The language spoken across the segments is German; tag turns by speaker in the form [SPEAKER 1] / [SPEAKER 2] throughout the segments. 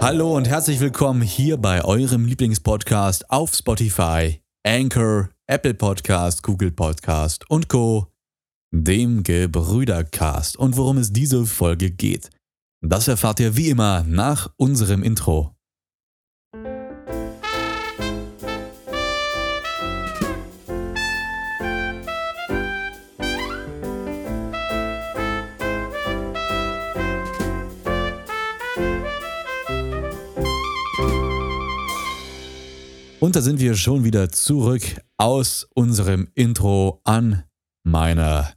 [SPEAKER 1] Hallo und herzlich willkommen hier bei eurem Lieblingspodcast auf Spotify, Anchor, Apple Podcast, Google Podcast und Co. Dem Gebrüdercast. Und worum es diese Folge geht, das erfahrt ihr wie immer nach unserem Intro. Und da sind wir schon wieder zurück aus unserem Intro an meiner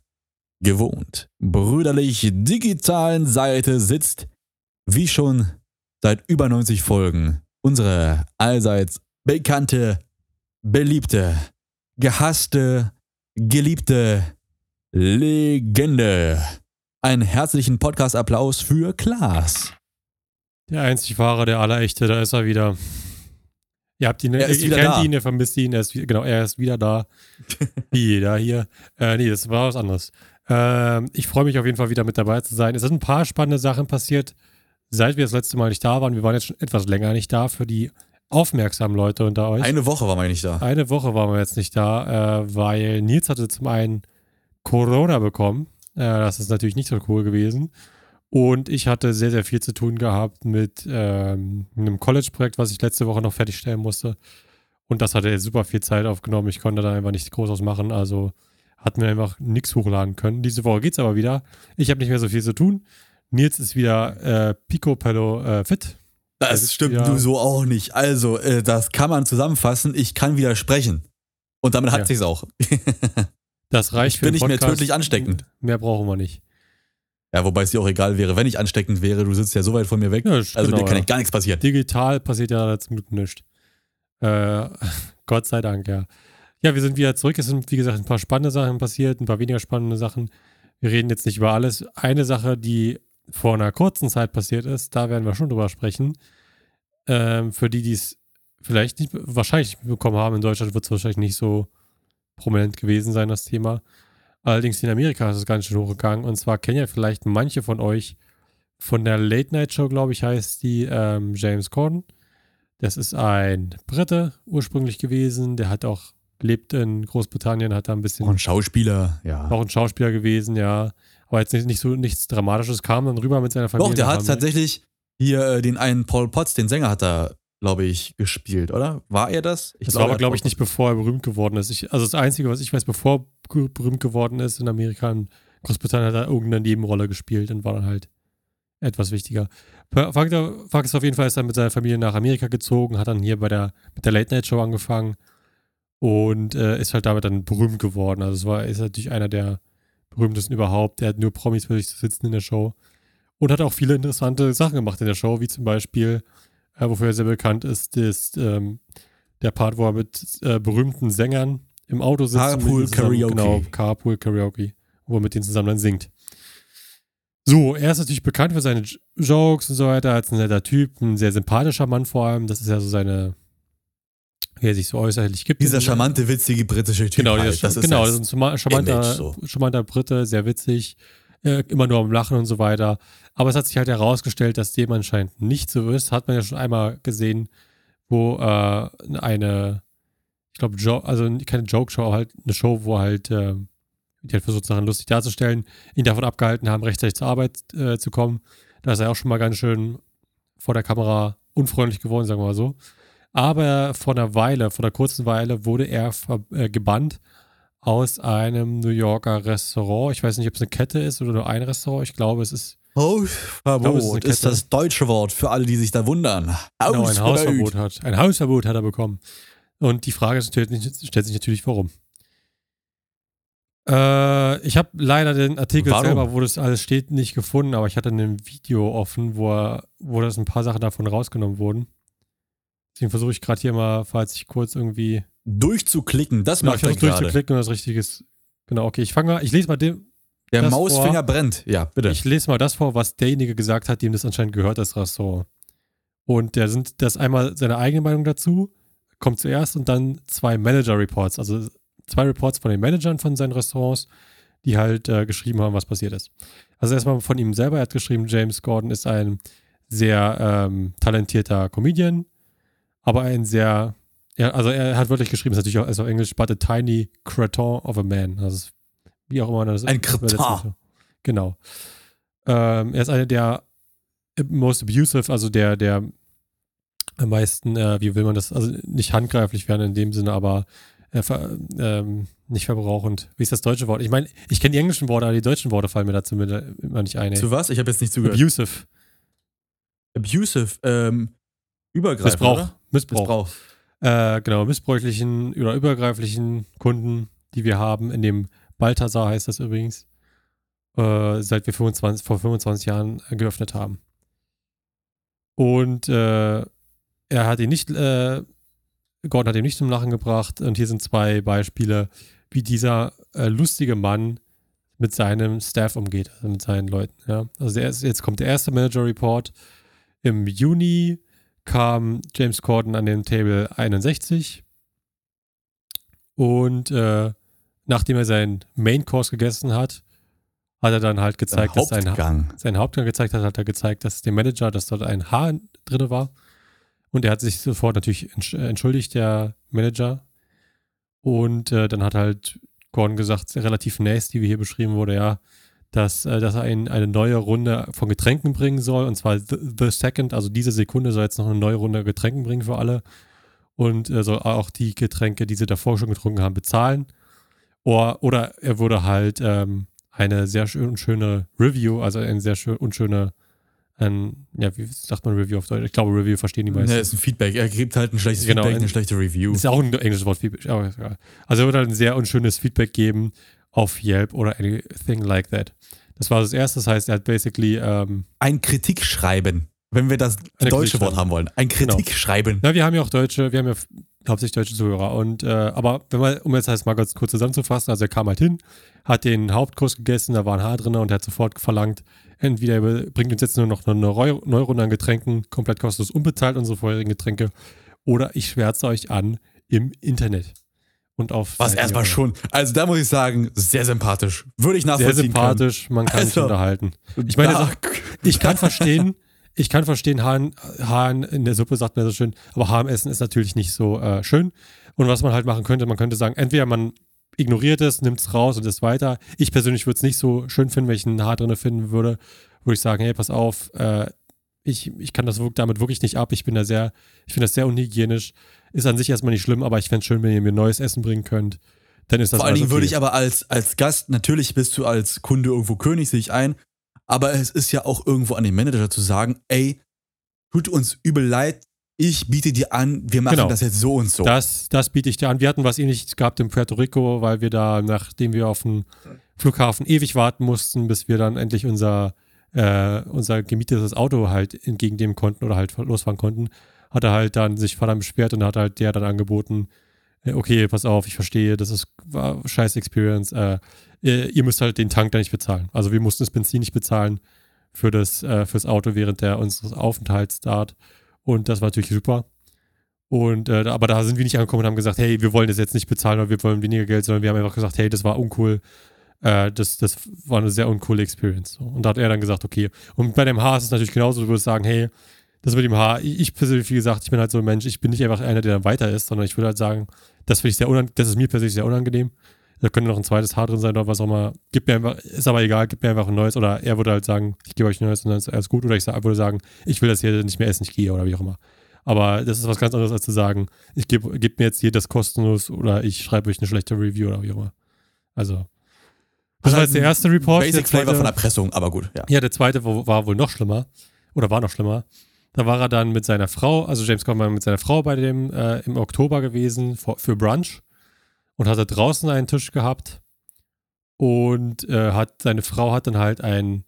[SPEAKER 1] gewohnt brüderlich digitalen Seite sitzt, wie schon seit über 90 Folgen, unsere allseits bekannte, beliebte, gehasste, geliebte Legende. Einen herzlichen Podcast-Applaus für Klaas.
[SPEAKER 2] Der einzig wahre, der allerechte, da ist er wieder. Ihr habt ihn,
[SPEAKER 1] Er ist
[SPEAKER 2] ihr
[SPEAKER 1] wieder
[SPEAKER 2] kennt
[SPEAKER 1] da.
[SPEAKER 2] ihn, ihr vermisst ihn, er ist, genau, er ist wieder da. Wie jeder hier. Äh, nee, das war was anderes. Ähm, ich freue mich auf jeden Fall wieder mit dabei zu sein. Es sind ein paar spannende Sachen passiert, seit wir das letzte Mal nicht da waren. Wir waren jetzt schon etwas länger nicht da für die aufmerksamen Leute unter euch.
[SPEAKER 1] Eine Woche war man nicht da.
[SPEAKER 2] Eine Woche waren wir jetzt nicht da, äh, weil Nils hatte zum einen Corona bekommen. Äh, das ist natürlich nicht so cool gewesen. Und ich hatte sehr, sehr viel zu tun gehabt mit ähm, einem College-Projekt, was ich letzte Woche noch fertigstellen musste. Und das hatte super viel Zeit aufgenommen. Ich konnte da einfach nichts Großes machen. Also hatten wir einfach nichts hochladen können. Diese Woche geht's aber wieder. Ich habe nicht mehr so viel zu tun. Nils ist wieder äh, Picopello äh, fit.
[SPEAKER 1] Das stimmt
[SPEAKER 2] ja-
[SPEAKER 1] nur so auch nicht. Also, äh, das kann man zusammenfassen. Ich kann widersprechen. Und damit hat
[SPEAKER 2] Ja.
[SPEAKER 1] sich's auch.
[SPEAKER 2] Das reicht
[SPEAKER 1] Ich
[SPEAKER 2] für
[SPEAKER 1] bin nicht mehr tödlich ansteckend.
[SPEAKER 2] Mehr brauchen wir nicht.
[SPEAKER 1] Ja, wobei es dir auch egal wäre, wenn ich ansteckend wäre. Du sitzt ja so weit von mir weg.
[SPEAKER 2] Ja,
[SPEAKER 1] also
[SPEAKER 2] genau,
[SPEAKER 1] dir kann
[SPEAKER 2] ja.
[SPEAKER 1] gar nichts passieren.
[SPEAKER 2] Digital passiert ja zum Glück nichts. Äh, Gott sei Dank, ja. Ja, wir sind wieder zurück. Es sind, wie gesagt, ein paar spannende Sachen passiert, ein paar weniger spannende Sachen. Wir reden jetzt nicht über alles. Eine Sache, die vor einer kurzen Zeit passiert ist, da werden wir schon drüber sprechen. Ähm, für die, die es vielleicht nicht, wahrscheinlich nicht mitbekommen haben, in Deutschland wird es wahrscheinlich nicht so prominent gewesen sein, das Thema. Allerdings in Amerika ist es ganz schön hochgegangen. Und zwar kennen ja vielleicht manche von euch von der Late Night Show, glaube ich, heißt die ähm, James Corden. Das ist ein Brite ursprünglich gewesen. Der hat auch lebt in Großbritannien, hat da ein bisschen
[SPEAKER 1] Auch ein Schauspieler, ja.
[SPEAKER 2] auch ein Schauspieler gewesen, ja. Aber jetzt nicht, nicht so nichts Dramatisches, kam dann rüber mit seiner Familie.
[SPEAKER 1] Doch, der hat tatsächlich hier äh, den einen Paul Potts, den Sänger, hat er, glaube ich, gespielt, oder? War er das? Ich
[SPEAKER 2] Das
[SPEAKER 1] glaube,
[SPEAKER 2] war aber,
[SPEAKER 1] er
[SPEAKER 2] glaube ich, nicht bevor er berühmt geworden ist. Ich, also das Einzige, was ich weiß, bevor er berühmt geworden ist in Amerika, in Großbritannien hat er irgendeine Nebenrolle gespielt und war dann halt etwas wichtiger. Fakt ist auf jeden Fall, ist er mit seiner Familie nach Amerika gezogen, hat dann hier bei der, mit der Late Night Show angefangen und äh, ist halt damit dann berühmt geworden. Also es war, ist natürlich einer der berühmtesten überhaupt. Der hat nur Promis für sich zu sitzen in der Show und hat auch viele interessante Sachen gemacht in der Show, wie zum Beispiel, äh, wofür er sehr bekannt ist, ist ähm, der Part, wo er mit äh, berühmten Sängern im Auto sitzt.
[SPEAKER 1] Carpool
[SPEAKER 2] zusammen-
[SPEAKER 1] Karaoke.
[SPEAKER 2] Genau, Carpool Karaoke, wo er mit denen zusammen dann singt. So, er ist natürlich bekannt für seine J- Jokes und so weiter, als ein netter Typ, ein sehr sympathischer Mann vor allem. Das ist ja so seine, wie er sich so äußerlich gibt.
[SPEAKER 1] Dieser charmante, witzige britische Typ.
[SPEAKER 2] Genau,
[SPEAKER 1] halt.
[SPEAKER 2] dieser, genau, das ist ein charma- charmanter,
[SPEAKER 1] Image so.
[SPEAKER 2] charmanter Brite, sehr witzig, äh, immer nur am Lachen und so weiter. Aber es hat sich halt herausgestellt, dass dem anscheinend nicht so ist. Hat man ja schon einmal gesehen, wo äh, eine, ich glaube, jo also keine Joke-Show, halt eine Show, wo halt, äh, die halt versucht, Sachen lustig darzustellen, ihn davon abgehalten haben, rechtzeitig zur Arbeit äh, zu kommen. Da ist er auch schon mal ganz schön vor der Kamera unfreundlich geworden, sagen wir mal so. Aber vor einer Weile, vor einer kurzen Weile, wurde er äh, gebannt aus einem New Yorker Restaurant. Ich weiß nicht, ob es eine Kette ist oder nur ein Restaurant. Ich glaube, es ist glaube, es ist
[SPEAKER 1] Hausverbot ist, das deutsche Wort für alle, die sich da wundern.
[SPEAKER 2] genau, ein
[SPEAKER 1] Hausverbot.
[SPEAKER 2] Hausverbot hat. Ein Hausverbot hat er bekommen. Und die Frage natürlich, stellt sich natürlich, warum. Äh, ich habe leider den Artikel
[SPEAKER 1] Warum?
[SPEAKER 2] selber, wo das alles steht, nicht gefunden, aber ich hatte ein Video offen, wo, er, wo das ein paar Sachen davon rausgenommen wurden. Deswegen versuche ich gerade hier mal, falls ich kurz irgendwie
[SPEAKER 1] Durchzuklicken, das
[SPEAKER 2] Genau,
[SPEAKER 1] macht
[SPEAKER 2] ich versuche
[SPEAKER 1] gerade.
[SPEAKER 2] durchzuklicken und das Richtige ist. Genau, okay, ich fange mal, ich lese mal dem,
[SPEAKER 1] Der Mausfinger
[SPEAKER 2] vor-
[SPEAKER 1] brennt. Ja, bitte.
[SPEAKER 2] ich lese mal das vor, was derjenige gesagt hat, dem das anscheinend gehört, das Restaurant. Und der sind das einmal seine eigene Meinung dazu, kommt zuerst und dann zwei Manager-Reports, also zwei Reports von den Managern von seinen Restaurants, die halt äh, geschrieben haben, was passiert ist. Also erstmal von ihm selber, er hat geschrieben, James Gordon ist ein sehr ähm, talentierter Comedian, aber ein sehr, ja, also er hat wirklich geschrieben, ist natürlich auch also auf Englisch, but a tiny cretin of a man. Also ist, wie auch immer das
[SPEAKER 1] Ein Cretin.
[SPEAKER 2] Genau. Ähm, er ist einer der most abusive, also der, der am meisten, äh, wie will man das, also nicht handgreiflich werden in dem Sinne, aber äh, ver, ähm, nicht verbrauchend. Wie ist das deutsche Wort? Ich meine, ich kenne die englischen Worte, aber die deutschen Worte fallen mir dazu immer nicht ein. ey.
[SPEAKER 1] Zu was? Ich habe jetzt nicht zugehört.
[SPEAKER 2] Abusive.
[SPEAKER 1] Abusive, ähm, übergreifend,
[SPEAKER 2] Missbrauch. Missbrauch.
[SPEAKER 1] Missbrauch.
[SPEAKER 2] Äh, genau, missbräuchlichen oder übergreiflichen Kunden, die wir haben. In dem Balthasar heißt das übrigens. Äh, seit wir 25, vor 25 Jahren geöffnet haben. Und äh, er hat ihn nicht, äh, Gordon hat ihn nicht zum Lachen gebracht. Und hier sind zwei Beispiele, wie dieser äh, lustige Mann mit seinem Staff umgeht, also mit seinen Leuten. Ja. Also der jetzt kommt der erste Manager Report. Im Juni kam James Corden an den Table 61 und äh, nachdem er seinen Main Course gegessen hat, hat er dann halt gezeigt, dass sein,
[SPEAKER 1] Hauptgang.
[SPEAKER 2] sein Hauptgang gezeigt hat, hat er gezeigt, dass dem Manager, dass dort ein Haar drin war. Und er hat sich sofort natürlich entsch- entschuldigt, der Manager. Und äh, dann hat halt Gordon gesagt, relativ nasty, wie hier beschrieben wurde, ja, dass, äh, dass er ein, eine neue Runde von Getränken bringen soll. Und zwar the, the Second, also diese Sekunde soll jetzt noch eine neue Runde Getränken bringen für alle. Und er soll auch die Getränke, die sie davor schon getrunken haben, bezahlen. Oder, oder er würde halt ähm, eine sehr schön, schöne Review, also eine sehr schön unschöne, ein, ja, wie sagt man Review auf Deutsch? Ich glaube, Review verstehen die meisten.
[SPEAKER 1] Ne, ist ein Feedback. Er gibt halt ein schlechtes
[SPEAKER 2] Genau,
[SPEAKER 1] Feedback,
[SPEAKER 2] ein-
[SPEAKER 1] eine schlechte Review.
[SPEAKER 2] Ist ja auch ein englisches Wort, Feedback, aber ist egal. Also er würde halt ein sehr unschönes Feedback geben auf Yelp oder anything like that. Das war das erste, das heißt, er hat basically, ähm,
[SPEAKER 1] Ein Kritikschreiben, wenn wir das deutsche. Wort haben wollen. Ein
[SPEAKER 2] Genau.
[SPEAKER 1] Kritikschreiben.
[SPEAKER 2] na, wir haben ja auch Deutsche, wir haben ja hauptsächlich deutsche Zuhörer. Und, äh, aber wenn man, um jetzt halt mal ganz kurz zusammenzufassen, also er kam halt hin, hat den Hauptkurs gegessen, da war ein Haar drin und er hat sofort verlangt, entweder er bringt uns jetzt nur noch eine neue, neue Runde an Getränken, komplett kostenlos unbezahlt unsere vorherigen Getränke, oder ich schwärze euch an im Internet. Und auf
[SPEAKER 1] Was erstmal schon. Also da muss ich sagen, sehr sympathisch. Würde ich
[SPEAKER 2] sehr
[SPEAKER 1] nachvollziehen
[SPEAKER 2] sympathisch, man kann sich
[SPEAKER 1] Also,
[SPEAKER 2] unterhalten.
[SPEAKER 1] können.
[SPEAKER 2] Ich meine,
[SPEAKER 1] Da-
[SPEAKER 2] Ich kann verstehen, ich kann verstehen, Hahn, Hahn in der Suppe sagt man so schön, aber Hahn essen ist natürlich nicht so äh, schön. Und was man halt machen könnte, man könnte sagen, entweder man ignoriert es, nimmt es raus und ist weiter. Ich persönlich würde es nicht so schön finden, wenn ich ein Haar drin finden würde, würde ich sagen, hey, pass auf, äh, ich, ich kann das damit wirklich nicht ab. Ich bin da sehr, ich finde das sehr unhygienisch. Ist an sich erstmal nicht schlimm, aber ich fände es schön, wenn ihr mir neues Essen bringen könnt. Dann ist das
[SPEAKER 1] Vor allen Dingen würde
[SPEAKER 2] okay.
[SPEAKER 1] ich aber als, als Gast, natürlich bist du als Kunde irgendwo König, sehe ich ein. Aber es ist ja auch irgendwo an den Manager zu sagen, ey, tut uns übel leid, ich biete dir an, wir machen
[SPEAKER 2] Genau.
[SPEAKER 1] das jetzt so und so.
[SPEAKER 2] Das, das biete ich dir an. Wir hatten was ähnliches gehabt in Puerto Rico, weil wir da, nachdem wir auf den Flughafen ewig warten mussten, bis wir dann endlich unser, äh, unser gemietetes Auto halt entgegennehmen konnten oder halt losfahren konnten, hat er halt dann sich verdammt beschwert und hat halt der dann angeboten, äh, okay, pass auf, ich verstehe, das ist war scheiß Experience, äh, ihr, müsst halt den Tank da nicht bezahlen. Also wir mussten das Benzin nicht bezahlen für das, äh, fürs Auto während der unseres Aufenthalts dort. Und das war natürlich super. Und äh, aber da sind wir nicht angekommen und haben gesagt, hey, wir wollen das jetzt nicht bezahlen oder wir wollen weniger Geld, sondern wir haben einfach gesagt, hey, das war uncool. Äh, das, das war eine sehr uncoole Experience. Und da hat er dann gesagt, okay. Und bei dem Haar ist es natürlich genauso, du würdest sagen, hey, das mit dem Haar, ich, ich persönlich, wie gesagt, ich bin halt so ein Mensch, ich bin nicht einfach einer, der dann weiter ist, sondern ich würde halt sagen, das finde ich sehr unangenehm, das ist mir persönlich sehr unangenehm. Da könnte noch ein zweites Haar drin sein oder was auch immer. Gib mir einfach, ist aber egal, gib mir einfach ein neues. Oder er würde halt sagen, ich gebe euch ein neues und dann ist alles gut. Oder ich würde sagen, ich will das hier nicht mehr essen, ich gehe oder wie auch immer. Aber das ist was ganz anderes, als zu sagen, ich gebe geb mir jetzt hier das kostenlos oder ich schreibe euch eine schlechte Review oder wie auch immer. Also. Das war jetzt der erste Report.
[SPEAKER 1] Basic Flavor
[SPEAKER 2] zweite-
[SPEAKER 1] von Erpressung, aber gut, ja.
[SPEAKER 2] ja, der zweite war wohl noch schlimmer. Oder war noch schlimmer. Da war er dann mit seiner Frau, also James war mit seiner Frau bei dem äh, im Oktober gewesen vor, für Brunch und hatte draußen einen Tisch gehabt. Und äh, hat, seine Frau hat dann halt ein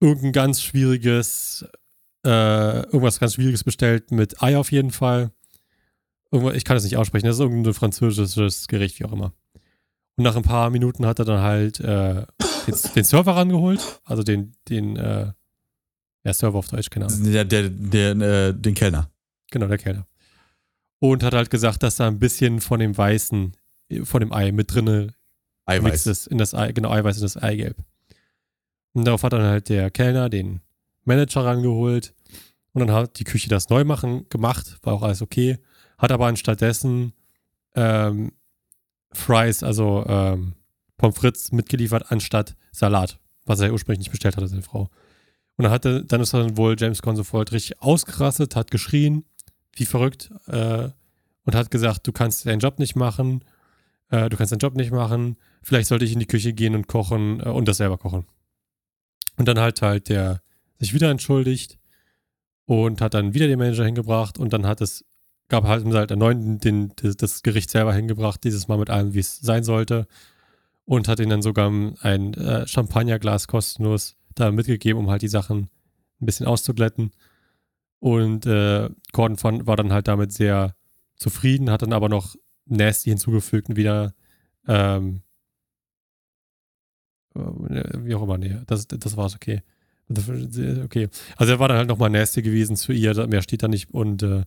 [SPEAKER 2] irgendein ganz schwieriges, äh, irgendwas ganz Schwieriges bestellt mit Ei auf jeden Fall. Irgendwo, ich kann das nicht aussprechen, das ist irgendein französisches Gericht, wie auch immer. Und nach ein paar Minuten hat er dann halt äh, den, den Server rangeholt, also den, den, äh, ja, Server auf Deutsch, genau.
[SPEAKER 1] Der, der, der, äh, den Kellner.
[SPEAKER 2] Genau, der Kellner. Und hat halt gesagt, dass da ein bisschen von dem Weißen, von dem Ei mit drinne
[SPEAKER 1] Eiweiß.
[SPEAKER 2] Es in das Ei, genau, Eiweiß in das Eigelb. Und darauf hat dann halt der Kellner den Manager rangeholt und dann hat die Küche das neu machen gemacht, war auch alles okay. Hat aber anstattdessen ähm, Fries, also ähm, Pommes frites mitgeliefert, anstatt Salat, was er ursprünglich nicht bestellt hatte, seine Frau. Und dann, hatte, dann ist dann wohl James Gunn sofort richtig ausgerastet, hat geschrien, wie verrückt, äh, und hat gesagt, du kannst deinen Job nicht machen, äh, du kannst deinen Job nicht machen, vielleicht sollte ich in die Küche gehen und kochen äh, und das selber kochen. Und dann halt halt der sich wieder entschuldigt und hat dann wieder den Manager hingebracht und dann hat es, gab halt, halt erneut den, den, das Gericht selber hingebracht, dieses Mal mit allem, wie es sein sollte und hat ihnen dann sogar ein äh, Champagnerglas kostenlos da mitgegeben, um halt die Sachen ein bisschen auszuglätten. Und äh, Gordon fand, war dann halt damit sehr zufrieden, hat dann aber noch Nasty hinzugefügt und wieder ähm, äh, wie auch immer, nee, das, das war's okay. Okay. Also er war dann halt nochmal nasty gewesen zu ihr, mehr steht da nicht und äh,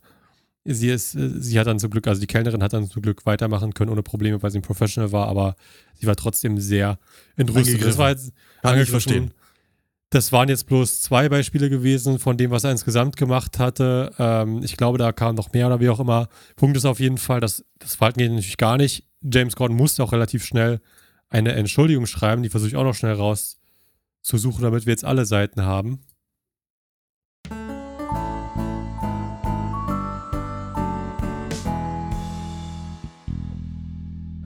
[SPEAKER 2] sie ist, sie hat dann zum Glück, also die Kellnerin hat dann zum Glück weitermachen können ohne Probleme, weil sie ein Professional war, aber sie war trotzdem sehr entrüstet. Das war jetzt
[SPEAKER 1] Kann ich verstehen.
[SPEAKER 2] Das waren jetzt bloß zwei Beispiele gewesen von dem, was er insgesamt gemacht hatte. Ähm, ich glaube, da kam noch mehr oder wie auch immer. Punkt ist auf jeden Fall, dass das Verhalten geht natürlich gar nicht. James Gordon musste auch relativ schnell eine Entschuldigung schreiben. Die versuche ich auch noch schnell rauszusuchen, damit wir jetzt alle Seiten haben.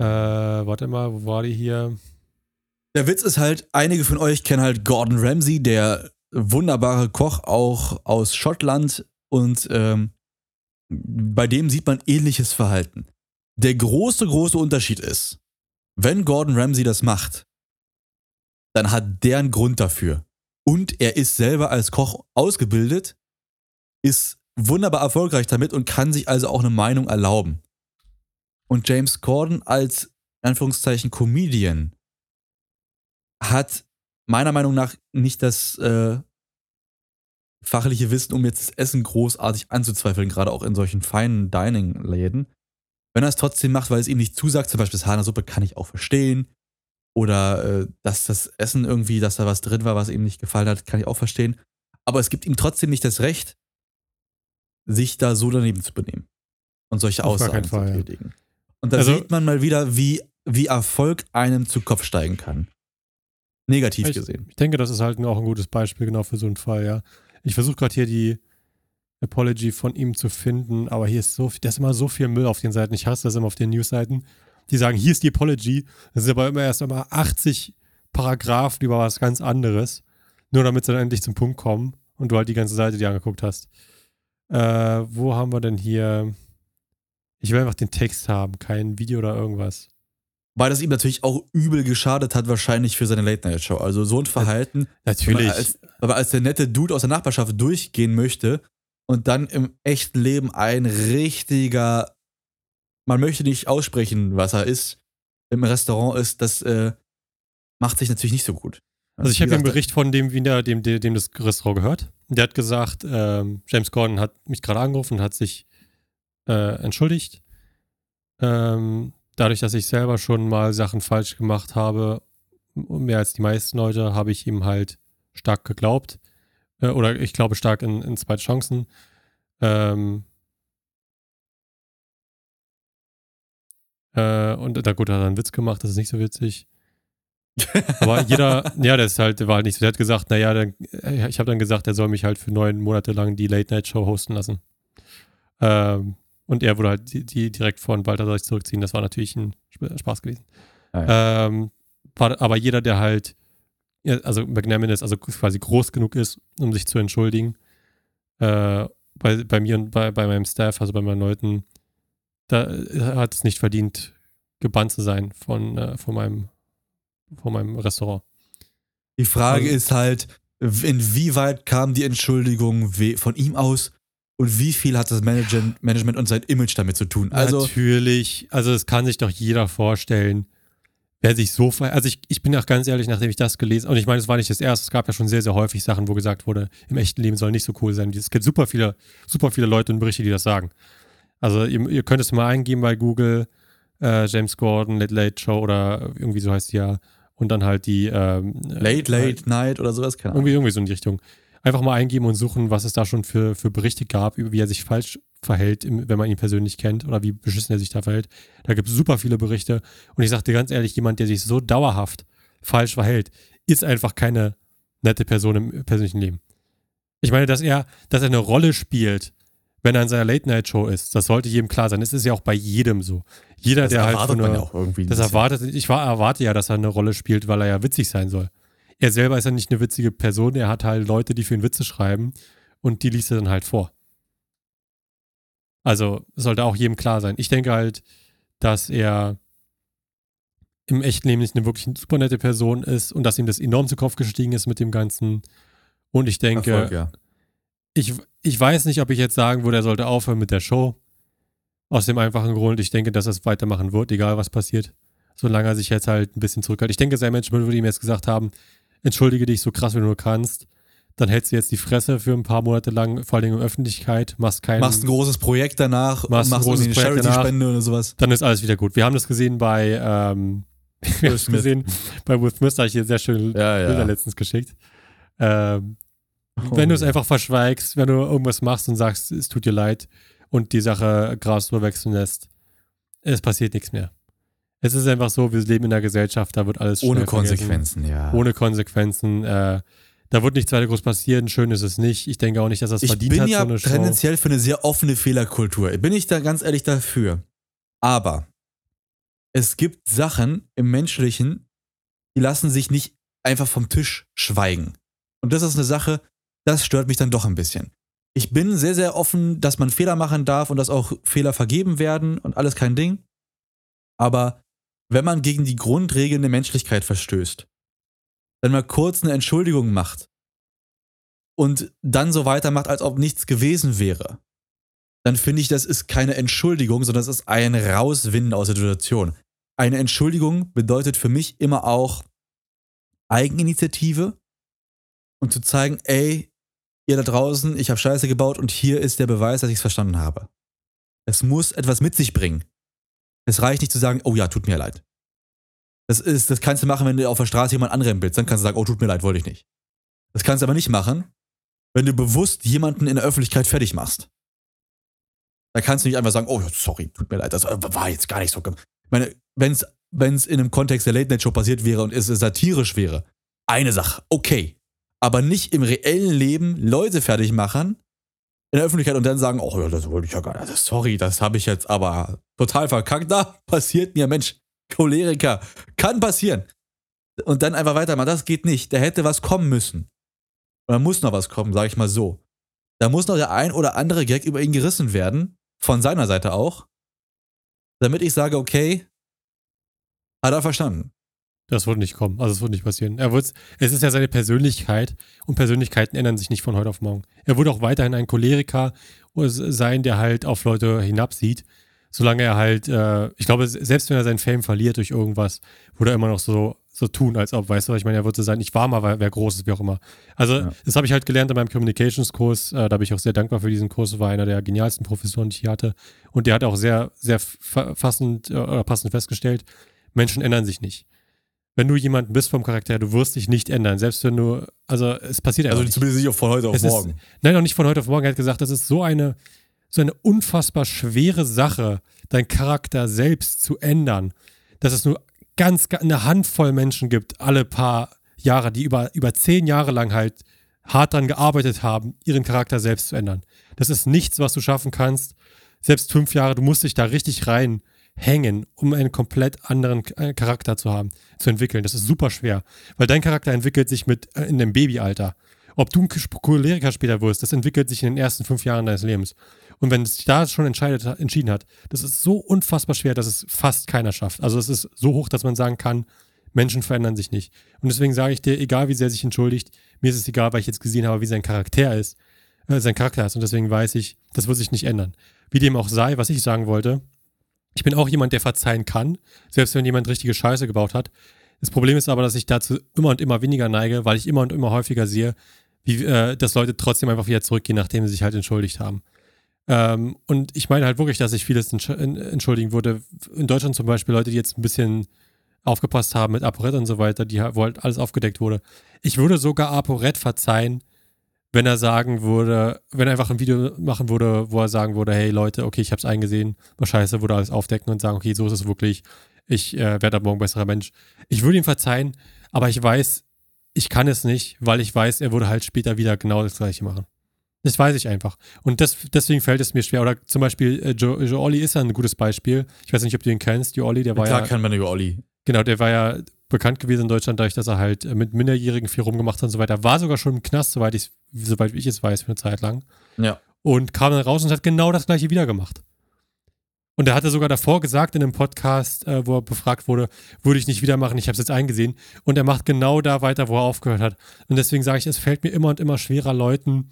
[SPEAKER 2] Äh, warte mal, wo war die hier?
[SPEAKER 1] Der Witz ist halt, einige von euch kennen halt Gordon Ramsay, der wunderbare Koch auch aus Schottland und ähm, bei dem sieht man ähnliches Verhalten. Der große, große Unterschied ist, wenn Gordon Ramsay das macht, dann hat der einen Grund dafür. Und er ist selber als Koch ausgebildet, ist wunderbar erfolgreich damit und kann sich also auch eine Meinung erlauben. Und James Gordon als, in Anführungszeichen, Comedian hat meiner Meinung nach nicht das äh, fachliche Wissen, um jetzt das Essen großartig anzuzweifeln, gerade auch in solchen feinen Dining-Läden. Wenn er es trotzdem macht, weil es ihm nicht zusagt, zum Beispiel das Suppe, kann ich auch verstehen. Oder äh, dass das Essen irgendwie, dass da was drin war, was ihm nicht gefallen hat, kann ich auch verstehen. Aber es gibt ihm trotzdem nicht das Recht, sich da so daneben zu benehmen und solche
[SPEAKER 2] Auf
[SPEAKER 1] Aussagen
[SPEAKER 2] Fall,
[SPEAKER 1] zu
[SPEAKER 2] ja.
[SPEAKER 1] Und da
[SPEAKER 2] Also-
[SPEAKER 1] sieht man mal wieder, wie, wie Erfolg einem zu Kopf steigen kann. Negativ
[SPEAKER 2] Ich-
[SPEAKER 1] gesehen.
[SPEAKER 2] Ich denke, das ist halt auch ein gutes Beispiel genau für so einen Fall, ja. Ich versuche gerade hier die Apology von ihm zu finden, aber hier ist so viel, da ist immer so viel Müll auf den Seiten. Ich hasse das immer auf den Newsseiten. Die sagen, hier ist die Apology. Das ist aber immer erst immer 80 Paragraphen über was ganz anderes. Nur damit sie dann endlich zum Punkt kommen und du halt die ganze Seite dir angeguckt hast. Äh, wo haben wir denn hier? Ich will einfach den Text haben, kein Video oder irgendwas.
[SPEAKER 1] Weil das ihm natürlich auch übel geschadet hat, wahrscheinlich für seine Late-Night-Show. Also so ein Verhalten, wenn man als, als der nette Dude aus der Nachbarschaft durchgehen möchte und dann im echten Leben ein richtiger, man möchte nicht aussprechen, was er ist, im Restaurant ist, das äh, macht sich natürlich nicht so gut.
[SPEAKER 2] Also ich
[SPEAKER 1] Wie
[SPEAKER 2] habe den
[SPEAKER 1] gesagt,
[SPEAKER 2] Bericht von dem Wiener, dem, dem, dem das Restaurant gehört. Der hat gesagt, ähm, James Gordon hat mich gerade angerufen und hat sich äh, entschuldigt. Ähm, dadurch, dass ich selber schon mal Sachen falsch gemacht habe, mehr als die meisten Leute, habe ich ihm halt stark geglaubt. Äh, oder ich glaube stark in, in zweite Chancen. Ähm, äh, und da gut, hat er einen Witz gemacht, das ist nicht so witzig. Aber jeder, ja, der ist halt, der war halt nicht so. Der hat gesagt, naja, dann, äh, ich habe dann gesagt, er soll mich halt für neun Monate lang die Late-Night-Show hosten lassen. Ähm, und er wurde halt die, die direkt von Balthasar sich zurückziehen. Das war natürlich ein Sp- Spaß gewesen.
[SPEAKER 1] Ah,
[SPEAKER 2] Ähm, war, aber jeder, der halt, also Magnanimous, also quasi groß genug ist, um sich zu entschuldigen, äh, bei, bei mir und bei, bei meinem Staff, also bei meinen Leuten, da äh, hat es nicht verdient, gebannt zu sein von, äh, von, meinem, von meinem Restaurant.
[SPEAKER 1] Die Frage
[SPEAKER 2] Also-
[SPEAKER 1] ist halt, inwieweit kam die Entschuldigung von ihm aus und wie viel hat das Management, Management und sein Image damit zu tun? Also,
[SPEAKER 2] Natürlich, also es kann sich doch jeder vorstellen, wer sich so ver Also ich, ich bin auch ganz ehrlich, nachdem ich das gelesen und ich meine, es war nicht das erste, es gab ja schon sehr, sehr häufig Sachen, wo gesagt wurde, im echten Leben soll nicht so cool sein. Es gibt super viele, super viele Leute und Berichte, die das sagen. Also ihr, ihr könnt es mal eingeben bei Google, äh, James Gordon, Late Late Show oder irgendwie so heißt die ja. Und dann halt die ähm,
[SPEAKER 1] Late,
[SPEAKER 2] äh,
[SPEAKER 1] Late Night oder sowas, keine Ahnung.
[SPEAKER 2] Irgendwie, irgendwie so in die Richtung. Einfach mal eingeben und suchen, was es da schon für, für Berichte gab, über wie er sich falsch verhält, wenn man ihn persönlich kennt oder wie beschissen er sich da verhält. Da gibt es super viele Berichte. Und ich sagte ganz ehrlich, jemand, der sich so dauerhaft falsch verhält, ist einfach keine nette Person im persönlichen Leben. Ich meine, dass er, dass er eine Rolle spielt, wenn er in seiner Late-Night-Show ist, das sollte jedem klar sein. Das ist ja auch bei jedem so. Jeder,
[SPEAKER 1] Das
[SPEAKER 2] der halt
[SPEAKER 1] erwartet
[SPEAKER 2] so
[SPEAKER 1] man ja auch irgendwie.
[SPEAKER 2] das erwartet, ich war, erwarte ja, dass er eine Rolle spielt, weil er ja witzig sein soll. Er selber ist ja nicht eine witzige Person, er hat halt Leute, die für ihn Witze schreiben und die liest er dann halt vor. Also sollte auch jedem klar sein. Ich denke halt, dass er im echten Leben nicht eine wirklich super nette Person ist und dass ihm das enorm zu Kopf gestiegen ist mit dem Ganzen. Und ich denke,
[SPEAKER 1] Erfolg, ja.
[SPEAKER 2] ich, ich weiß nicht, ob ich jetzt sagen würde, er sollte aufhören mit der Show. Aus dem einfachen Grund, ich denke, dass er es weitermachen wird, egal was passiert. Solange er sich jetzt halt ein bisschen zurückhält. Ich denke, sein Management würde ihm jetzt gesagt haben, entschuldige dich so krass, wie du nur kannst. Dann hältst du jetzt die Fresse für ein paar Monate lang, vor allem in der Öffentlichkeit, machst keinen.
[SPEAKER 1] Machst ein großes Projekt danach,
[SPEAKER 2] Machst ein
[SPEAKER 1] machst
[SPEAKER 2] großes
[SPEAKER 1] irgendwie eine. Charity-Spende oder sowas.
[SPEAKER 2] dann ist alles wieder gut. Wir haben das gesehen bei, ähm, wir haben es
[SPEAKER 1] Smith.
[SPEAKER 2] gesehen bei Will Smith, da habe ich hier sehr schöne
[SPEAKER 1] Ja,
[SPEAKER 2] Bilder
[SPEAKER 1] ja.
[SPEAKER 2] letztens geschickt. Ähm,
[SPEAKER 1] Oh,
[SPEAKER 2] wenn du es
[SPEAKER 1] ja.
[SPEAKER 2] einfach verschweigst, wenn du irgendwas machst und sagst, es tut dir leid und die Sache Gras drüber wechseln lässt, es passiert nichts mehr. Es ist einfach so, wir leben in einer Gesellschaft, da wird alles
[SPEAKER 1] Ohne
[SPEAKER 2] vergessen.
[SPEAKER 1] Konsequenzen, ja.
[SPEAKER 2] Ohne Konsequenzen. Äh, da wird nichts weiter groß passieren. Schön ist es nicht. Ich denke auch nicht, dass das
[SPEAKER 1] ich
[SPEAKER 2] verdient
[SPEAKER 1] bin
[SPEAKER 2] hat,
[SPEAKER 1] ja
[SPEAKER 2] so eine Show.
[SPEAKER 1] tendenziell für eine sehr offene Fehlerkultur. Bin ich da ganz ehrlich dafür. Aber es gibt Sachen im Menschlichen, die lassen sich nicht einfach vom Tisch schweigen. Und das ist eine Sache, das stört mich dann doch ein bisschen. Ich bin sehr, sehr offen, dass man Fehler machen darf und dass auch Fehler vergeben werden und alles kein Ding. Aber wenn man gegen die Grundregeln der Menschlichkeit verstößt, dann mal kurz eine Entschuldigung macht und dann so weitermacht, als ob nichts gewesen wäre, dann finde ich, das ist keine Entschuldigung, sondern das ist ein Rauswinden aus der Situation. Eine Entschuldigung bedeutet für mich immer auch Eigeninitiative und zu zeigen, ey, ihr da draußen, ich habe Scheiße gebaut und hier ist der Beweis, dass ich es verstanden habe. Es muss etwas mit sich bringen. Es reicht nicht zu sagen, oh ja, tut mir leid. Das, ist, das kannst du machen, wenn du auf der Straße jemand anrempelst. Dann kannst du sagen, oh, tut mir leid, wollte ich nicht. Das kannst du aber nicht machen, wenn du bewusst jemanden in der Öffentlichkeit fertig machst. Da kannst du nicht einfach sagen, oh, sorry, tut mir leid, das war jetzt gar nicht so. gem-" Ich meine, wenn es in einem Kontext der Late-Night-Show passiert wäre und es satirisch wäre, eine Sache, okay. Aber nicht im reellen Leben Leute fertig machen in der Öffentlichkeit und dann sagen, oh ja, das wollte ich ja gar nicht. Sorry, das habe ich jetzt aber total verkackt. Da passiert mir, Mensch, Choleriker, kann passieren. Und dann einfach weitermachen, das geht nicht. Da hätte was kommen müssen. Und da muss noch was kommen, sage ich mal so. Da muss noch der ein oder andere Gag über ihn gerissen werden, von seiner Seite auch, damit ich sage, okay, hat er verstanden.
[SPEAKER 2] Das wird nicht kommen. Also es wird nicht passieren. Er wird's, es ist ja seine Persönlichkeit und Persönlichkeiten ändern sich nicht von heute auf morgen. Er wird auch weiterhin ein Choleriker sein, der halt auf Leute hinabsieht. Solange er halt, äh, ich glaube, selbst wenn er seinen Fame verliert durch irgendwas, würde er immer noch so, so tun, als ob, weißt du, ich meine, er würde so sein, ich war mal, wer, wer groß ist, wie auch immer. Also,
[SPEAKER 1] Ja.
[SPEAKER 2] das habe ich halt gelernt in meinem Communications-Kurs. Äh, da bin ich auch sehr dankbar für diesen Kurs. War einer der genialsten Professoren, die ich hier hatte. Und der hat auch sehr, sehr fa- fassend, äh, passend festgestellt, Menschen ändern sich nicht wenn du jemand bist vom Charakter, du wirst dich nicht ändern. Selbst wenn du, also es passiert einfach
[SPEAKER 1] Also
[SPEAKER 2] nicht.
[SPEAKER 1] zumindest nicht auch von heute auf
[SPEAKER 2] Es
[SPEAKER 1] morgen.
[SPEAKER 2] Ist, nein, auch nicht von heute auf morgen. Er hat gesagt, das ist so eine, so eine unfassbar schwere Sache, deinen Charakter selbst zu ändern, dass es nur ganz, ga- eine Handvoll Menschen gibt, alle paar Jahre, die über, über zehn Jahre lang halt hart daran gearbeitet haben, ihren Charakter selbst zu ändern. Das ist nichts, was du schaffen kannst. Selbst fünf Jahre, du musst dich da richtig reinhängen, um einen komplett anderen äh, Charakter zu haben, zu entwickeln. Das ist super schwer, weil dein Charakter entwickelt sich mit äh, in dem Babyalter. Ob du ein Choleriker später wirst, das entwickelt sich in den ersten fünf Jahren deines Lebens. Und wenn es sich da schon entschieden hat, das ist so unfassbar schwer, dass es fast keiner schafft. Also es ist so hoch, dass man sagen kann, Menschen verändern sich nicht. Und deswegen sage ich dir, egal wie sehr sich entschuldigt, mir ist es egal, weil ich jetzt gesehen habe, wie sein Charakter ist, äh, sein Charakter ist. Und deswegen weiß ich, das wird sich nicht ändern. Wie dem auch sei, was ich sagen wollte, ich bin auch jemand, der verzeihen kann, selbst wenn jemand richtige Scheiße gebaut hat. Das Problem ist aber, dass ich dazu immer und immer weniger neige, weil ich immer und immer häufiger sehe, wie, äh, dass Leute trotzdem einfach wieder zurückgehen, nachdem sie sich halt entschuldigt haben. Ähm, und ich meine halt wirklich, dass ich vieles en- entschuldigen würde. In Deutschland zum Beispiel Leute, die jetzt ein bisschen aufgepasst haben mit ApoRed und so weiter, die, wo halt alles aufgedeckt wurde. Ich würde sogar ApoRed verzeihen, wenn er sagen würde, wenn er einfach ein Video machen würde, wo er sagen würde, hey Leute, okay, ich hab's eingesehen, war scheiße, würde alles aufdecken und sagen, okay, so ist es wirklich, ich äh, werde ab morgen besserer Mensch. Ich würde ihm verzeihen, aber ich weiß, ich kann es nicht, weil ich weiß, er würde halt später wieder genau das gleiche machen. Das weiß ich einfach. Und das, deswegen fällt es mir schwer. Oder zum Beispiel, äh, Joe, Joe Olli ist ja ein gutes Beispiel. Ich weiß nicht, ob du ihn kennst, Joe Olli, der war
[SPEAKER 1] Klar
[SPEAKER 2] ja.
[SPEAKER 1] kann man über Olli.
[SPEAKER 2] Genau, der war ja bekannt gewesen in Deutschland, dadurch, dass er halt äh, mit Minderjährigen viel rumgemacht hat und so weiter. War sogar schon im Knast, soweit ich, soweit ich es weiß, für eine Zeit lang.
[SPEAKER 1] Ja.
[SPEAKER 2] Und kam dann raus und hat genau das gleiche wieder gemacht. Und er hatte sogar davor gesagt in einem Podcast, äh, wo er befragt wurde, würde ich nicht wieder machen, ich habe es jetzt eingesehen. Und er macht genau da weiter, wo er aufgehört hat. Und deswegen sage ich, es fällt mir immer und immer schwerer, Leuten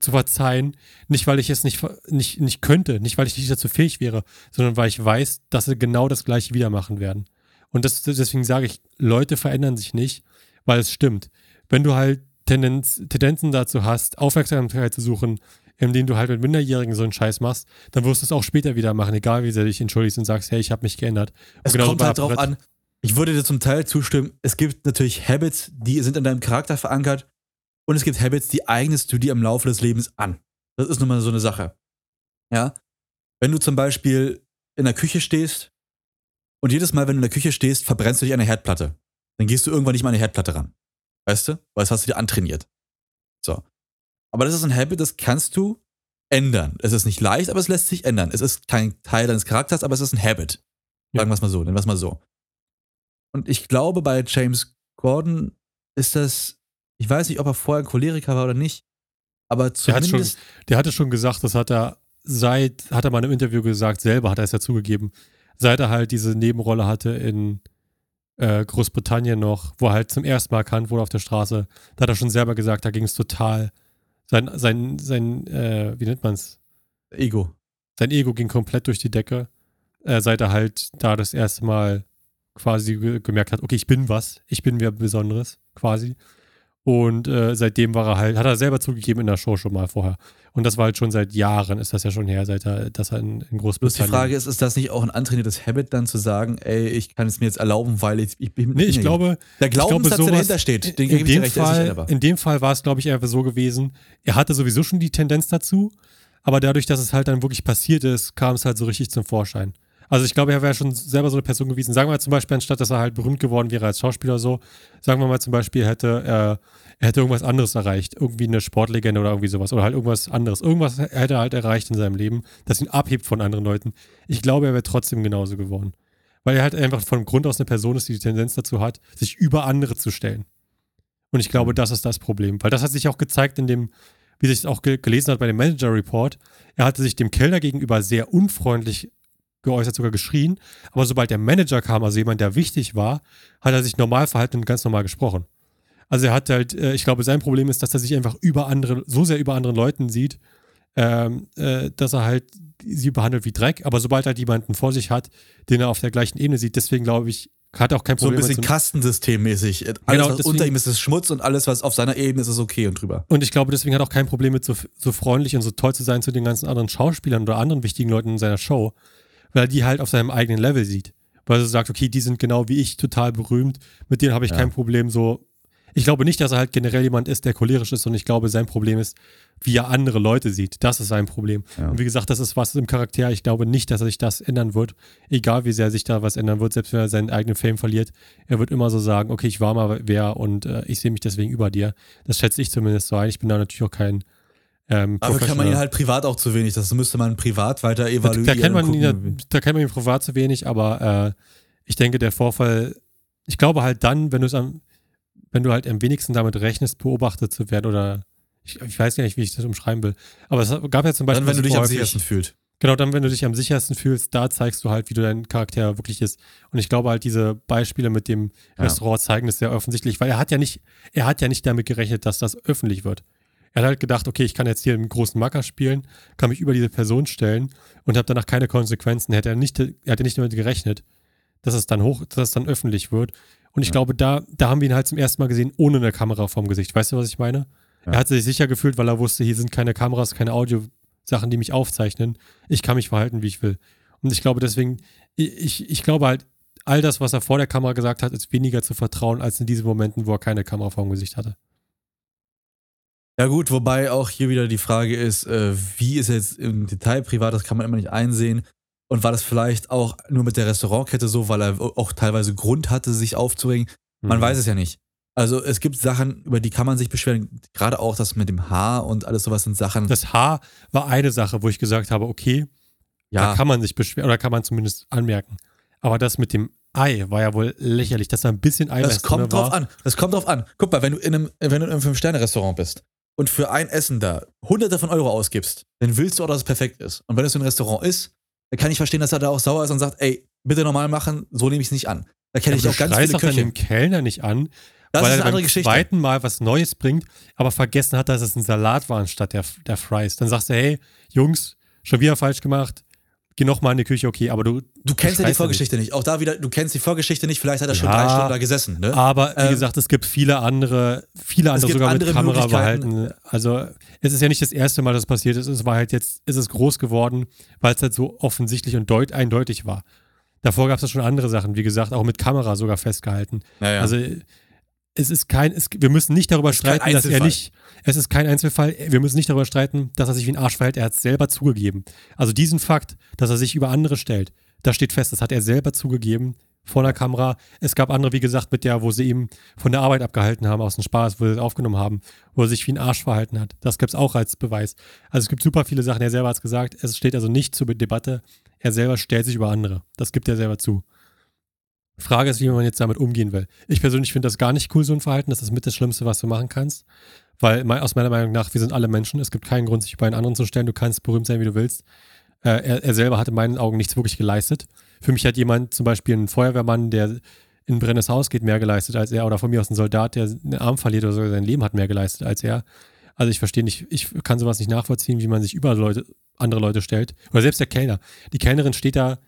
[SPEAKER 2] zu verzeihen. Nicht, weil ich es nicht, nicht, nicht könnte, nicht, weil ich nicht dazu fähig wäre, sondern weil ich weiß, dass sie genau das gleiche wieder machen werden. Und das, deswegen sage ich, Leute verändern sich nicht, weil es stimmt. Wenn du halt Tendenz, Tendenzen dazu hast, Aufmerksamkeit zu suchen, indem du halt mit Minderjährigen so einen Scheiß machst, dann wirst du es auch später wieder machen, egal wie sehr du dich entschuldigst und sagst, hey, ich habe mich geändert. Und
[SPEAKER 1] Es kommt halt drauf an. Ich würde dir zum Teil zustimmen, es gibt natürlich Habits, die sind in deinem Charakter verankert und es gibt Habits, die eignest du dir im Laufe des Lebens an. Das ist nun mal so eine Sache. Ja? Wenn du zum Beispiel in der Küche stehst und jedes Mal, wenn du in der Küche stehst, verbrennst du dich an der Herdplatte. Dann gehst du irgendwann nicht mal an die Herdplatte ran. Weißt du? Weil das hast du dir antrainiert. So. Aber das ist ein Habit, das kannst du ändern. Es ist nicht leicht, aber es lässt sich ändern. Es ist kein Teil deines Charakters, aber es ist ein Habit. Sagen wir es mal so, nennen wir es mal so. Und ich glaube, bei James Gordon ist das, ich weiß nicht, ob er vorher ein Choleriker war oder nicht, aber
[SPEAKER 2] Der hat schon-
[SPEAKER 1] zumindest,
[SPEAKER 2] Der hatte schon gesagt, das hat er seit, hat er mal in einem Interview gesagt, selber hat er es ja zugegeben, seit er halt diese Nebenrolle hatte in äh, Großbritannien noch, wo er halt zum ersten Mal erkannt wurde auf der Straße, da hat er schon selber gesagt, da ging es total, sein, sein, sein, äh, wie nennt man es?
[SPEAKER 1] Ego.
[SPEAKER 2] Sein Ego ging komplett durch die Decke, äh, seit er halt da das erste Mal quasi ge gemerkt hat, okay, ich bin was, ich bin wer Besonderes, quasi. Und äh, seitdem war er halt, hat er selber zugegeben in der Show schon mal vorher. Und das war halt schon seit Jahren, ist das ja schon her, seit er, dass er in, in
[SPEAKER 1] Bloß die
[SPEAKER 2] Großbritannien.
[SPEAKER 1] Frage ist, ist das nicht auch ein antrainiertes Habit, dann zu sagen, ey, ich kann es mir jetzt erlauben, weil ich, ich bin.
[SPEAKER 2] Nee, ich glaube,
[SPEAKER 1] der
[SPEAKER 2] glaube,
[SPEAKER 1] Glaubenssatz, der dahinter steht, den
[SPEAKER 2] in, dem
[SPEAKER 1] recht,
[SPEAKER 2] Fall, in dem Fall war es, glaube ich, einfach so gewesen, er hatte sowieso schon die Tendenz dazu, aber dadurch, dass es halt dann wirklich passiert ist, kam es halt so richtig zum Vorschein. Also ich glaube, er wäre schon selber so eine Person gewesen. Sagen wir mal zum Beispiel, anstatt dass er halt berühmt geworden wäre als Schauspieler so, sagen wir mal zum Beispiel, hätte er, er hätte irgendwas anderes erreicht, irgendwie eine Sportlegende oder irgendwie sowas oder halt irgendwas anderes. Irgendwas hätte er halt erreicht in seinem Leben, das ihn abhebt von anderen Leuten. Ich glaube, er wäre trotzdem genauso geworden. Weil er halt einfach von Grund aus eine Person ist, die die Tendenz dazu hat, sich über andere zu stellen. Und ich glaube, das ist das Problem. Weil das hat sich auch gezeigt in dem, wie sich es auch ge gelesen hat bei dem Manager Report. Er hatte sich dem Kellner gegenüber sehr unfreundlich geäußert, sogar geschrien. Aber sobald der Manager kam, also jemand, der wichtig war, hat er sich normal verhalten und ganz normal gesprochen. Also er hat halt, äh, ich glaube, sein Problem ist, dass er sich einfach über andere, so sehr über anderen Leuten sieht, ähm, äh, dass er halt sie behandelt wie Dreck. Aber sobald er halt jemanden vor sich hat, den er auf der gleichen Ebene sieht, deswegen glaube ich, hat er auch kein
[SPEAKER 1] So ein
[SPEAKER 2] Problem
[SPEAKER 1] bisschen
[SPEAKER 2] mit
[SPEAKER 1] Kastensystemmäßig. Alles,
[SPEAKER 2] Genau,
[SPEAKER 1] was
[SPEAKER 2] deswegen-
[SPEAKER 1] unter ihm ist, ist Schmutz und alles, was auf seiner Ebene ist, ist okay und drüber.
[SPEAKER 2] Und ich glaube, deswegen hat er auch kein Problem mit so, so freundlich und so toll zu sein zu den ganzen anderen Schauspielern oder anderen wichtigen Leuten in seiner Show, weil er die halt auf seinem eigenen Level sieht. Weil er sagt, okay, die sind genau wie ich, total berühmt, mit denen habe ich
[SPEAKER 1] Ja.
[SPEAKER 2] kein Problem so. Ich glaube nicht, dass er halt generell jemand ist, der cholerisch ist, und ich glaube, sein Problem ist, wie er andere Leute sieht. Das ist sein Problem.
[SPEAKER 1] Ja.
[SPEAKER 2] Und wie gesagt, das ist was im Charakter. Ich glaube nicht, dass er sich das ändern wird. Egal, wie sehr sich da was ändern wird, selbst wenn er seinen eigenen Fame verliert. Er wird immer so sagen, okay, ich war mal wer und äh, ich sehe mich deswegen über dir. Das schätze ich zumindest so ein. Ich bin da natürlich auch kein ähm,
[SPEAKER 1] Aber kann man ihn halt privat auch zu wenig. Das müsste man privat weiter
[SPEAKER 2] da,
[SPEAKER 1] evaluieren.
[SPEAKER 2] da, kennt man ihn,
[SPEAKER 1] gucken,
[SPEAKER 2] da kennt man ihn privat zu wenig, aber äh, ich denke, der Vorfall, ich glaube halt dann, wenn du es am, wenn du halt am wenigsten damit rechnest, beobachtet zu werden oder ich, ich weiß gar nicht, wie ich das umschreiben will. Aber es gab ja zum Beispiel
[SPEAKER 1] Dann, wenn du dich am sichersten fühlst.
[SPEAKER 2] Genau, dann, wenn du dich am sichersten fühlst, da zeigst du halt, wie du dein Charakter wirklich ist. Und ich glaube halt, diese Beispiele mit dem
[SPEAKER 1] Ja.
[SPEAKER 2] Restaurant zeigen das sehr offensichtlich, weil er hat ja nicht, er hat ja nicht damit gerechnet, dass das öffentlich wird. Er hat halt gedacht, okay, ich kann jetzt hier einen großen Macker spielen, kann mich über diese Person stellen und habe danach keine Konsequenzen. Hätte er nicht, er hatte nicht damit gerechnet, dass es dann hoch, dass es dann öffentlich wird. Und ich
[SPEAKER 1] Ja.
[SPEAKER 2] glaube, da, da haben wir ihn halt zum ersten Mal gesehen, ohne eine Kamera vorm Gesicht. Weißt du, was ich meine?
[SPEAKER 1] Ja.
[SPEAKER 2] Er hat sich sicher gefühlt, weil er wusste, hier sind keine Kameras, keine Sachen, die mich aufzeichnen. Ich kann mich verhalten, wie ich will. Und ich glaube deswegen, ich, ich glaube halt, all das, was er vor der Kamera gesagt hat, ist weniger zu vertrauen als in diesen Momenten, wo er keine Kamera vor dem Gesicht hatte.
[SPEAKER 1] Ja gut, wobei auch hier wieder die Frage ist, äh, wie ist jetzt im Detail privat, das kann man immer nicht einsehen. Und war das vielleicht auch nur mit der Restaurantkette so, weil er auch teilweise Grund hatte, sich aufzuregen? Man
[SPEAKER 2] Mhm.
[SPEAKER 1] weiß es ja nicht. Also es gibt Sachen, über die kann man sich beschweren. Gerade auch das mit dem Haar und alles sowas sind Sachen.
[SPEAKER 2] Das Haar war eine Sache, wo ich gesagt habe, okay, da
[SPEAKER 1] ja,
[SPEAKER 2] kann man sich beschweren oder kann man zumindest anmerken. Aber das mit dem Ei war ja wohl lächerlich, dass da ein bisschen Eiweiß
[SPEAKER 1] das kommt drauf
[SPEAKER 2] war.
[SPEAKER 1] an. Das kommt drauf an. Guck mal, wenn du in einem, wenn du in einem Fünf-Sterne-Restaurant bist und für ein Essen da hunderte von Euro ausgibst, dann willst du auch, dass es perfekt ist. Und wenn es so ein Restaurant ist, dann kann ich verstehen, dass er da auch sauer ist und sagt, ey, bitte normal machen, so nehme ich es nicht an. Da kenne ich auch ganz viele
[SPEAKER 2] auch
[SPEAKER 1] Köche.
[SPEAKER 2] dem Kellner nicht an,
[SPEAKER 1] Das
[SPEAKER 2] weil
[SPEAKER 1] ist
[SPEAKER 2] er
[SPEAKER 1] eine andere
[SPEAKER 2] beim
[SPEAKER 1] Geschichte.
[SPEAKER 2] zweiten Mal was Neues bringt, aber vergessen hat, dass es ein Salat war anstatt der, der Fries. Dann sagst du, hey, Jungs, schon wieder falsch gemacht, geh noch mal in die Küche, okay, aber du,
[SPEAKER 1] Du kennst ja die Vorgeschichte nicht. Auch da wieder, du kennst die Vorgeschichte nicht, vielleicht hat er schon
[SPEAKER 2] Ja,
[SPEAKER 1] drei Stunden da gesessen, ne?
[SPEAKER 2] Aber wie
[SPEAKER 1] Ähm,
[SPEAKER 2] gesagt, es gibt viele andere, viele andere sogar
[SPEAKER 1] andere
[SPEAKER 2] mit Kamera behalten. Also es ist ja nicht das erste Mal, dass es passiert ist. Es war halt jetzt, ist es groß geworden, weil es halt so offensichtlich und deut eindeutig war. Davor gab es ja schon andere Sachen, wie gesagt, auch mit Kamera sogar festgehalten.
[SPEAKER 1] Naja.
[SPEAKER 2] Also es ist kein, es, wir müssen nicht darüber streiten, dass er nicht, es ist kein Einzelfall, wir müssen nicht darüber streiten, dass er sich wie ein Arsch verhält, er hat es selber zugegeben. Also diesen Fakt, dass er sich über andere stellt, das steht fest, das hat er selber zugegeben vor der Kamera. Es gab andere, wie gesagt, mit der, wo sie ihm von der Arbeit abgehalten haben, aus dem Spaß, wo sie es aufgenommen haben, wo er sich wie ein Arsch verhalten hat. Das gibt es auch als Beweis. Also es gibt super viele Sachen, er selber hat es gesagt, es steht also nicht zur Debatte, er selber stellt sich über andere. Das gibt er selber zu. Frage ist, wie man jetzt damit umgehen will. Ich persönlich finde das gar nicht cool, so ein Verhalten. Das ist mit das Schlimmste, was du machen kannst. Weil aus meiner Meinung nach, wir sind alle Menschen. Es gibt keinen Grund, sich über einen anderen zu stellen. Du kannst berühmt sein, wie du willst. Äh, er, er selber hat in meinen Augen nichts wirklich geleistet. Für mich hat jemand, zum Beispiel ein Feuerwehrmann, der in ein brennendes Haus geht, mehr geleistet als er. Oder von mir aus ein Soldat, der einen Arm verliert oder sogar sein Leben hat mehr geleistet als er. Also ich verstehe nicht, ich kann sowas nicht nachvollziehen, wie man sich über Leute, andere Leute stellt. Oder selbst der Kellner. Die Kellnerin steht da,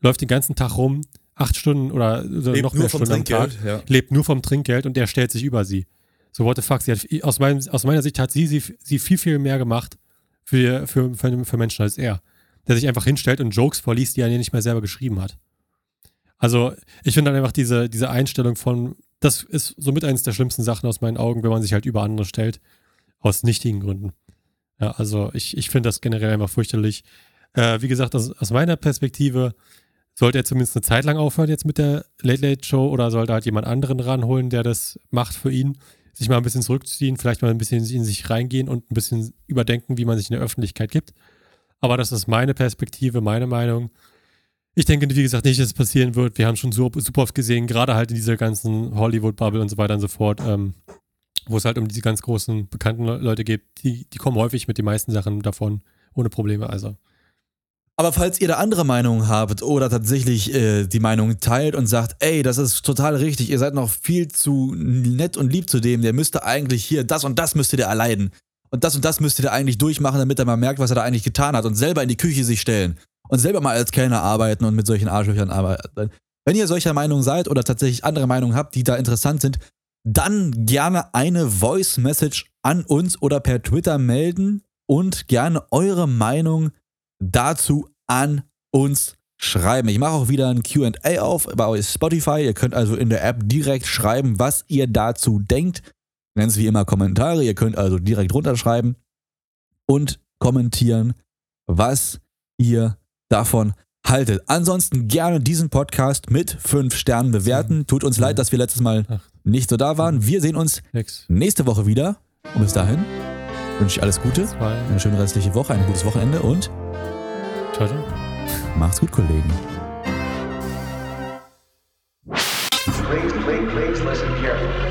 [SPEAKER 2] läuft den ganzen Tag rum, acht Stunden oder, oder
[SPEAKER 1] Lebt
[SPEAKER 2] noch
[SPEAKER 1] nur
[SPEAKER 2] mehr
[SPEAKER 1] vom
[SPEAKER 2] Stunden am Tag
[SPEAKER 1] Trinkgeld, ja.
[SPEAKER 2] lebt nur vom Trinkgeld und der stellt sich über sie. So, what the fuck? Sie hat, aus, meinem, aus meiner Sicht hat sie, sie, sie viel, viel mehr gemacht für, für, für, für Menschen als er. Der sich einfach hinstellt und Jokes vorliest, die er nicht mehr selber geschrieben hat. Also, ich finde dann einfach diese, diese Einstellung von, das ist somit eines der schlimmsten Sachen aus meinen Augen, wenn man sich halt über andere stellt. Aus nichtigen Gründen. Ja, also ich, ich finde das generell einfach fürchterlich. Äh, wie gesagt, aus, aus meiner Perspektive sollte er zumindest eine Zeit lang aufhören jetzt mit der Late Late Show oder sollte halt jemand anderen ranholen, der das macht für ihn, sich mal ein bisschen zurückziehen, vielleicht mal ein bisschen in sich reingehen und ein bisschen überdenken, wie man sich in der Öffentlichkeit gibt. Aber das ist meine Perspektive, meine Meinung. Ich denke, wie gesagt, nicht, dass es passieren wird. Wir haben schon super, oft gesehen, gerade halt in dieser ganzen Hollywood-Bubble und so weiter und so fort, ähm, wo es halt um diese ganz großen, bekannten Le- Leute geht, die, die kommen häufig mit den meisten Sachen davon ohne Probleme. Also,
[SPEAKER 1] Aber falls ihr da andere Meinungen habt oder tatsächlich äh, die Meinung teilt und sagt, ey, das ist total richtig, ihr seid noch viel zu nett und lieb zu dem, der müsste eigentlich hier, das und das müsstet ihr erleiden. Und das und das müsstet ihr eigentlich durchmachen, damit er mal merkt, was er da eigentlich getan hat und selber in die Küche sich stellen und selber mal als Kellner arbeiten und mit solchen Arschlöchern arbeiten. Wenn ihr solcher Meinung seid oder tatsächlich andere Meinungen habt, die da interessant sind, dann gerne eine Voice Message an uns oder per Twitter melden und gerne eure Meinung dazu an uns schreiben. Ich mache auch wieder ein QA auf bei Spotify. Ihr könnt also in der App direkt schreiben, was ihr dazu denkt. Nennt es wie immer Kommentare. Ihr könnt also direkt runterschreiben und kommentieren, was ihr davon haltet. Ansonsten gerne diesen Podcast mit fünf Sternen bewerten. Tut uns leid, dass wir letztes Mal nicht so da waren. Wir sehen uns nächste Woche wieder. Und bis dahin wünsche ich alles Gute, eine schöne restliche Woche, ein gutes Wochenende und
[SPEAKER 2] ciao, ciao.
[SPEAKER 1] macht's gut, Kollegen.
[SPEAKER 3] Please, please, please listen carefully.